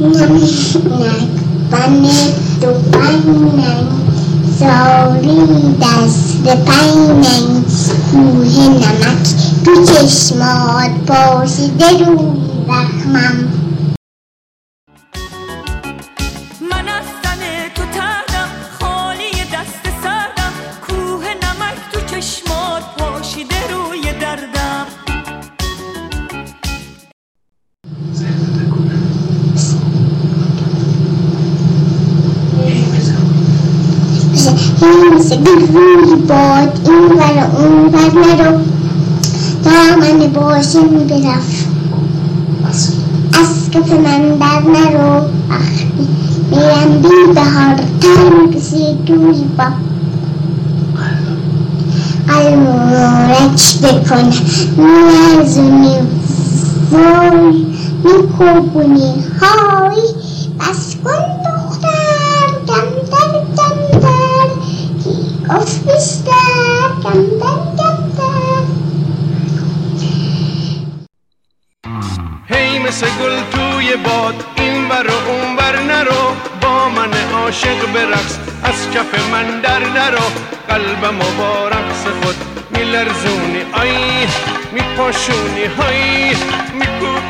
نمک بند دو پننگ ساری دست پننگ کوه نمک تو چشمات پاشیده روی زخمم مثل روی باد این ور اون ور نرو دامن باشم برفت از کف من در نرو وقتی میرم بی بهار تنگ سی دوی با قلمورک بکن میرزونی وای میکوبونی های بس کن بیشتر کمتر کمتر هی مثل گل توی باد این ور و اون ور نرو با من عاشق برقص از کف من در نرو قلبم و با رقص خود میلرزونی آی میپاشونی های میکوبونی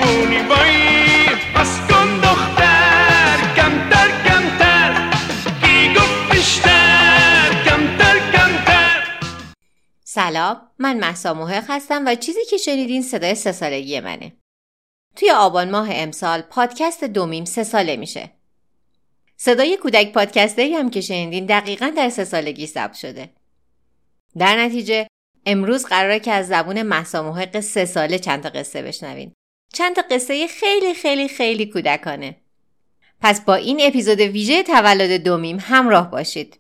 سلام من محسا محق هستم و چیزی که شنیدین صدای سه سالگی منه. توی آبان ماه امسال پادکست دومیم سه ساله میشه. صدای کودک پادکستری هم که شنیدین دقیقا در سه سالگی ثبت شده. در نتیجه امروز قراره که از زبون محسا محق سه ساله چند تا قصه بشنوین. چند تا قصه خیلی خیلی خیلی کودکانه. پس با این اپیزود ویژه تولد دومیم همراه باشید.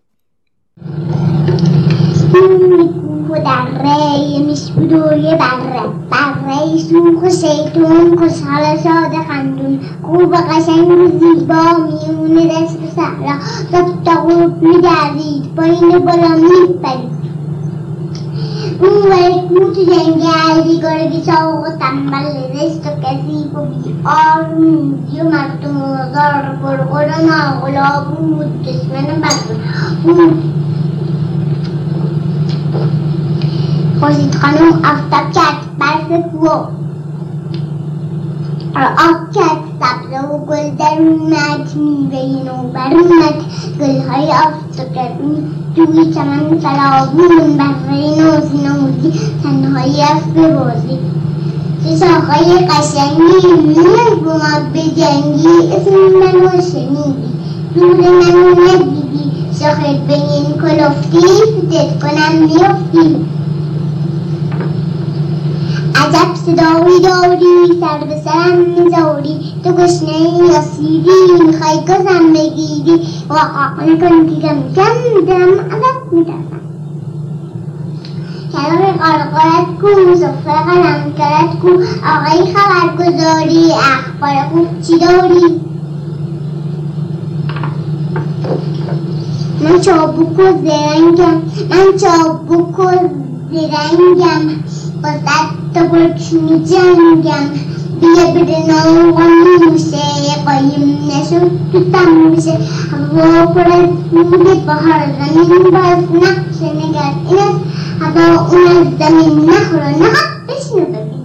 کوه در ری میشبروی بره بره سوخ و شیطون خوشحال شاد خندون خوب قشنگ و زیبا میونه دست و صحرا تا تا غروب میگردید پایین بالا میپرید اون ور کوه تو جنگل بیگار بیچاق و تنبل زشت و کثیف و بیآرمودی و مردم آزار پرغر و ناغلا بود دشمن بدبون خورشید خانم آفتاب کرد. برف کوه آب کرد. سبزه و گل در اومد. میوه نوبر اومد. گلهای آفتاب توی چمن فلاوون بره نوزی نوزی. تنهایی از ببازی چه شاخهای قشنگی. میاد با ما بجنگی اسم منو شنیدی. دور منو ندیدی. شاخت به این کلفتی فتت کنم میافتی عجب صدایی داری سر به سرم می‌ذاری. تو گشنه یا سیری می‌خوای گذم بگیری. واقعا نکن که کم کم دارم ازت میترسم کلام قرقرت کو سفره قلم کرد کو. آقای خبرگزاری اخبار خوب چی داری؟ من چابوک و زرنگم من چابوک و زرنگم. با صد تا برچ می جنگم بیا بده ناغم میشه قایم نشد تو تم میشه هوا پر از نور بهار زمین باز نقش نگر این است هوا اون از زمین نخورا نقب بشنو ببین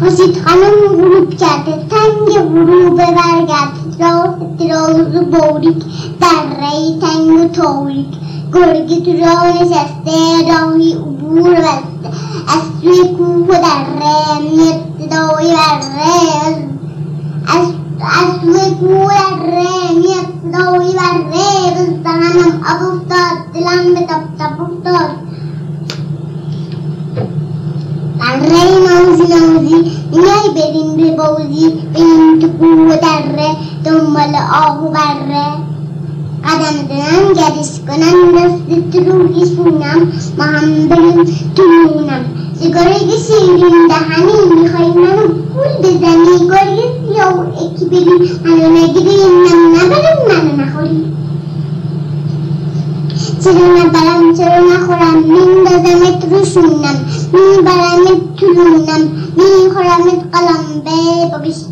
خورشید خانم غروب کرده تنگ غروب برگرد راه دراز و دره گرگی تو راه نشسته راهی عبور بسته. از توی کوه و دره میاد صدای بره از از توی کوه و دره میاد صدای بره به دهنم آب افتاد دلم به تپ تپ افتاد. بره نوزی نوزی میای بریم به بازی. بریم تو کوه و دره دنبال آه و بره قدم دارم گردش کنم تو روی شونم ما هم بریم تو نونم سیگاره شیرین می‌خوای منو پول بزنی. گاری سیاه و اکی بری منو نگیری نم نبرم منو نخوری. چرا نبرم چرا نخورم؟ میندازمت رو شونم میبرمت تو می‌خورم میخورمت قلمبه با بیشت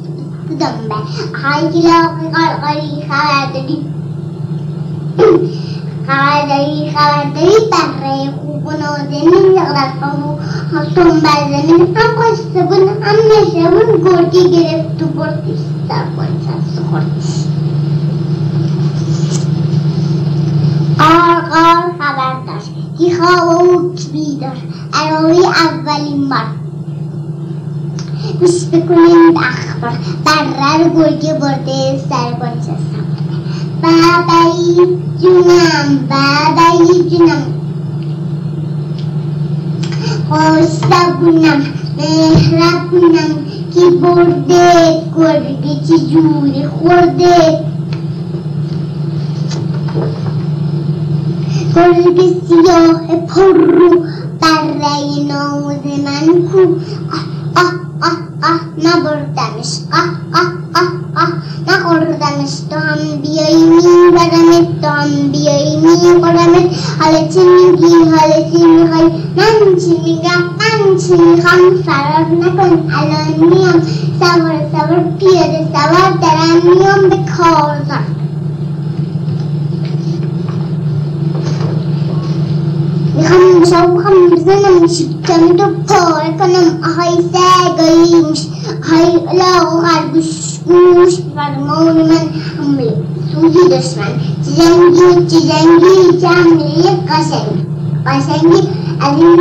دنبه. های کلاقی قرقری خبر داری خبر داری خبر داری بره خوب و نازنین زغرقم و تون بر زمین هم قصه بون هم نشبون گرگی گرفت و بردیش در کنچست خوردیش قار قار خبر داشت. کی خواب و کی بیدار ارائه اولین بار گوش بکنین به اخبار بره رو گرگه برده سر کنچه بابایی جونم بابایی جونم خوشبونم مهربونم کی برده گرگه چی جوری خورده گرگ سیاه پر رو بره ناز من کو آه آه آه آه نبردمش آه آه آه آه نخوردمش تو هم بیایی میبرمت تو هم بیایی میخورمت حالا چی میگی حالا چی می‌خوای من چی میگم من چی می‌خوام فرار نکن الان میام سوار سوار پیاده سوار دارم میام به کارزار می‌خوام شب می‌خوام بزنم شکم تو پاره کنم آهای سگاییمش آهای لاغ و خرگوش گوش فرمان من حمله سوزی دشمن چیزنگی چیزنگی چه حمله قشنگ قشنگی از این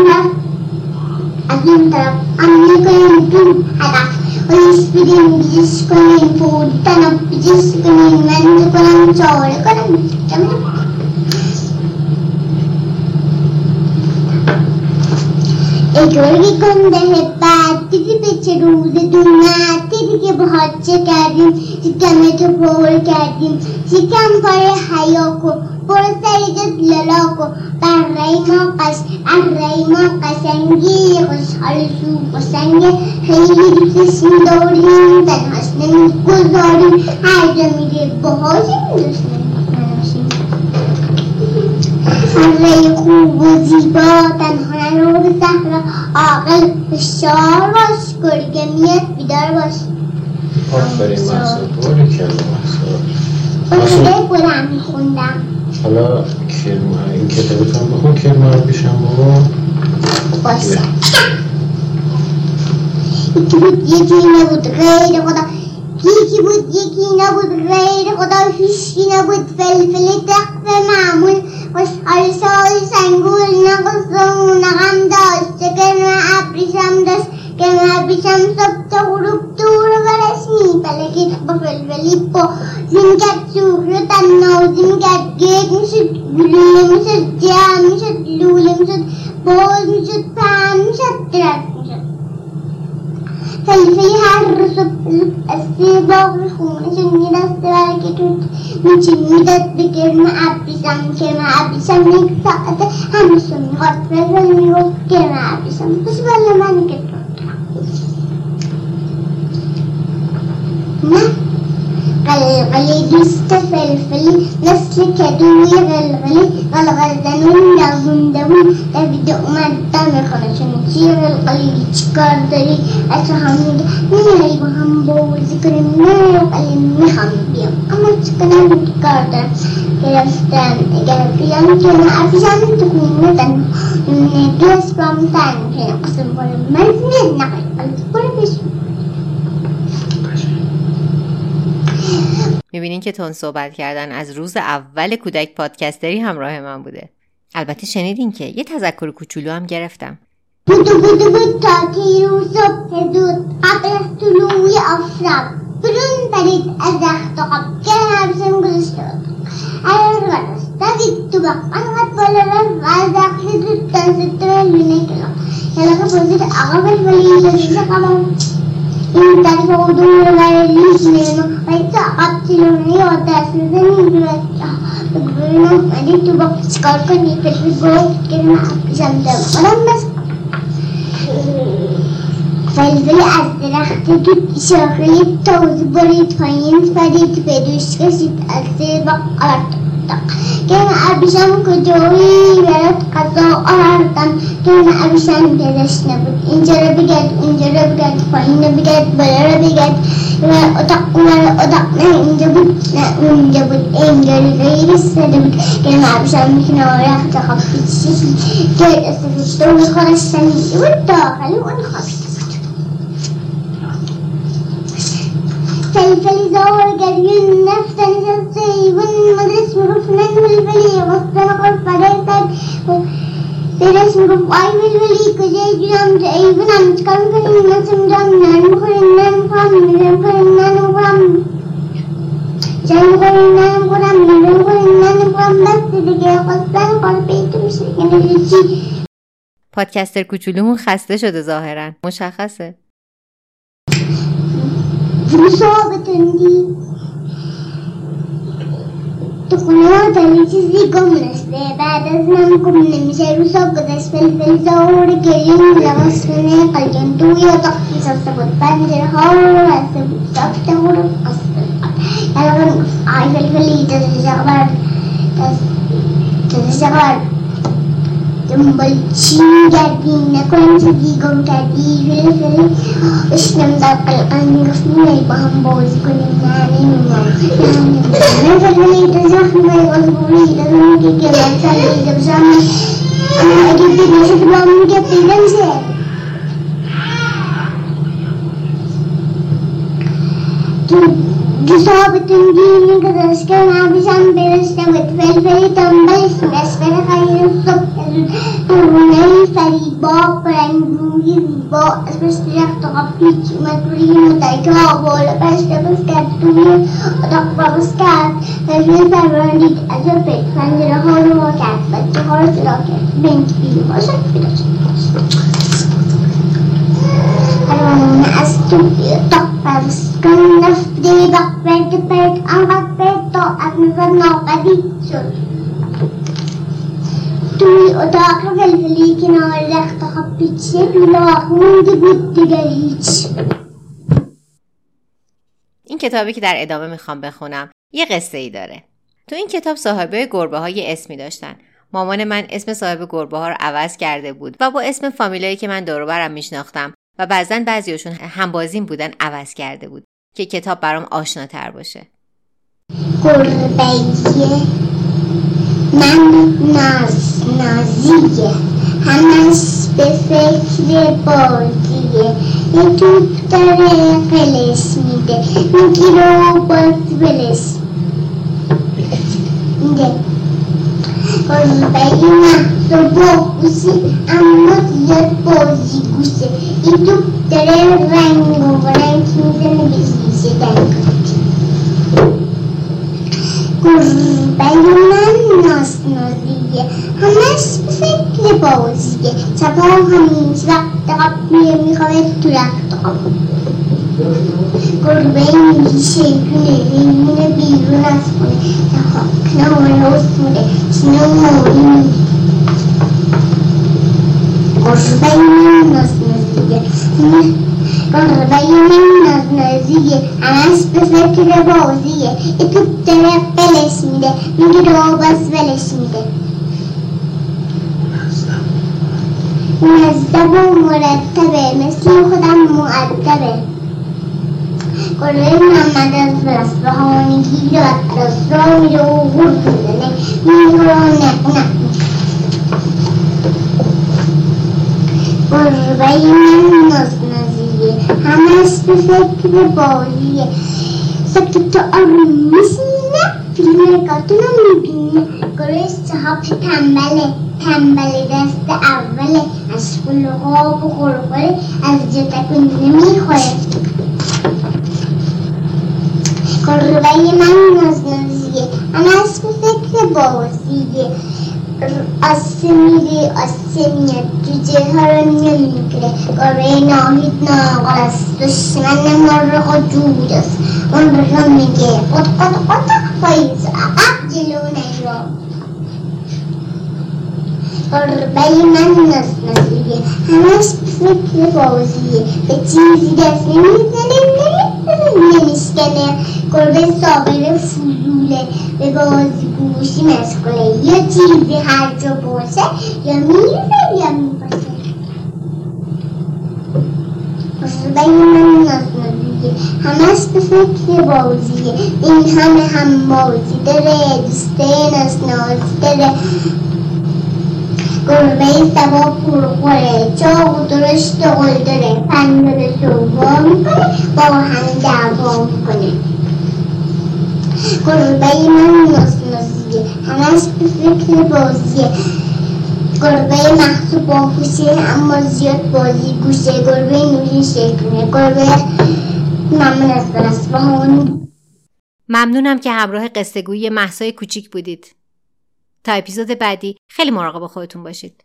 اجوری گنده بعد دیدی به چه روز دومد دیدی که باهات چه کردیم شکم تو پر کردیم شکم پاره حیا کن برو سریدت لالا کن بره ما قش اره ما قشنگی خوشحال سو قشنگه خیلی دوستش داریم تنهاش نمی‌گذاریم هر جا میره باهاشیم دوست سره خوب و زیبا تنها صحرا عاقل هوشیار باش گرگه میاد بیدار باش آفرین محسود باری کلا محسود کتاب بلند میخوندم حالا کرما این کتابت هم بخون کرما رو پیشم بابا باشه یکی بود یکی نبود غیر خدا یکی بود یکی نبود غیر خدا هیچکی نبود فلفل تخت معمول خوشحال سال سنگول نقص بشمس بتغرب طور ورسمي فلكت بفلفليبو من كانت شهرة النوز من كانت جيت مشت بلولة مشت جام مشت لولة مشت بول مشت فان مشت ترات مشت فلفلها الرسب السيبة والخونة شنيدة السبالكت من شنيدة بكرنا أبسام كما أبسام نكسأت هم سمي غطفة فلمي غطفة كما أبسام بس بلا ما نكتب غلغلي دوست فلفلي نسلك دوي غلغلي غلغل دنون داغون دوي تبدو مدام خرشن سير القليل شكار دري أتحمد من هاي بهم بو ذكر ما وقلم نحم بيم أما تكلم شكار در كرفتان كرفيان كنا أفشان تكون مدن من بيس بام تان كنا قسم بول مرزنين نحن قلت كل بيشو می‌بینین که تون صحبت کردن از روز اول کودک پادکستری همراه من بوده. البته شنیدین که یه تذکر کوچولو هم گرفتم. بودو بودو بود تا تیرو صبح زود قبل از طلوع از گذاشته بود هر غرش دوید تو باق انقدر بالا رفت و از رخت زود دنست رو لونه کلا یلقه پرسید آقا بلبلی دلیش قمم این طرف و دور بر لیش نیمه و این گرم ابریشم کجایی برات قضا آوردم گرم ابریشم دلش نبود اینجا رو بگرد اونجا رو بگرد پایین رو بگرد بالا رو بگرد و اتاق اون اتاق نه اینجا بود نه اونجا بود انگاری غیری سده بود گرم ابریشم کنار رخت خواب پیچی گرد سفشته و خودش سمیده بود داخل فلفل زار نرم خورم بس دیگه پادکستر کوچولومون خسته شده ظاهرا. مشخصه. بتندی تو خونه داری چیزی گم رسته بعد از من گم نمیشه روسا گذشت فلفل زور گریم لباس منه قلجم توی اتاق نشسته بود پنجره ها رو بسته بود ساکته بود قصد یلغن آی فلفلی دست شغبر دست شغبر دنبال چی میگردی نکنم چیزی گم کردی فلفل بشنم در قلقم گفت میای با هم بازی کنیم نه نمیمام نه فلفلی تو زخم لازم میگه که نبیشم برشته بود فلفلی دنبالش بره خیلی صبح. دورونه فریبا پرنگوی زیبا اسمش درخت آقا پیچ اومد روی مترکه ها بالا پشت بس کرد توی اتاق باز کرد. فلفل پروران دید از رو پیت پنجره ها رو وا کرد. بچه ها رو صدا کرد. بنک بیرون. باشد پیدا شد از اتاق پرس کن دیدق برد برد آنقدر برد تا از نظر ناپدید شد توی اتاق فلفلی کنار رخت خواب پیچه بیلاق مونده بود دیگه هیچ این کتابی که در ادامه می‌خوام بخونم یه قصه ای داره. تو این کتاب صاحبه گربه های اسمی داشتن. مامان من اسم صاحب گربه ها رو عوض کرده بود و با اسم فامیلایی که من دور برم میشناختم. و بعضا بعضیاشون همبازیم بودن عوض کرده بود که کتاب برام آشناتر باشه. گربهیه من ناز نازیه. همش به فکر بازیه یه توپ داره قلش میده. می‌گیره و باز بلش میده. گربه محض و باهوشه اما زیاد بازی گوشه این توپ داره رنگ و رنگ می‌زنه به شیشه دنگ گربه من ناز نازیه همش فکر بازیه شبا همیش وقت قبلیه می‌خواد تو رخت خواب گربه میشه دونه میمونه بیرون از خونه کنار راست میره چینه موری میره گربه من ناز نازیه گربه من ناز نازیه همش به فکر بازیه یه توپ داره قلش میده می‌گیره و باز ولش میده مهذب و مرتبه مثل خودم معدبه گربه محمد از رسته ها می‌گیره و از راه میره و نق نق گربه من ناز نازیه. همش به فکر بازیه سکت و آروم میشینه فیلم کارتون رو می‌بینه گربه صاحب تنبله تنبل دست اوله از قلقاب و از جا تکون نمی‌خوره گربه من ناز نازیه همش به فکر بازیه. آسه میره آسه میاد جوجه ها رو نمی‌گیره. گربه ناهید ناقل است دشمن مرغ جود است. اون رو میگه. قط قط قط پاییز عقب جلو نیا گربه من ناز نازیه همش فکر بازیه. به چیزی دست به بازی گوشی مشغوله یه چیزی هر جا باشه یا میره یا می‌باشه قربه من نازنازیه همش به فکر بازیه این همه هم بازی داره دوسته نازنازی داره گربه سبا پرخوره چاق و درشت و قل داره پنجره سوا می‌کنه با هم دعوا می‌کنه گربه من نازنازیه همش به فکر بازیه گربه محسوب باهوشه اما زیاد بازی گوشه گربه نوری شکونه گربه ممنون از برسبان ممنونم که همراه قصه گویی محسای کوچیک بودید. تا اپیزود بعدی خیلی مراقب خودتون باشید.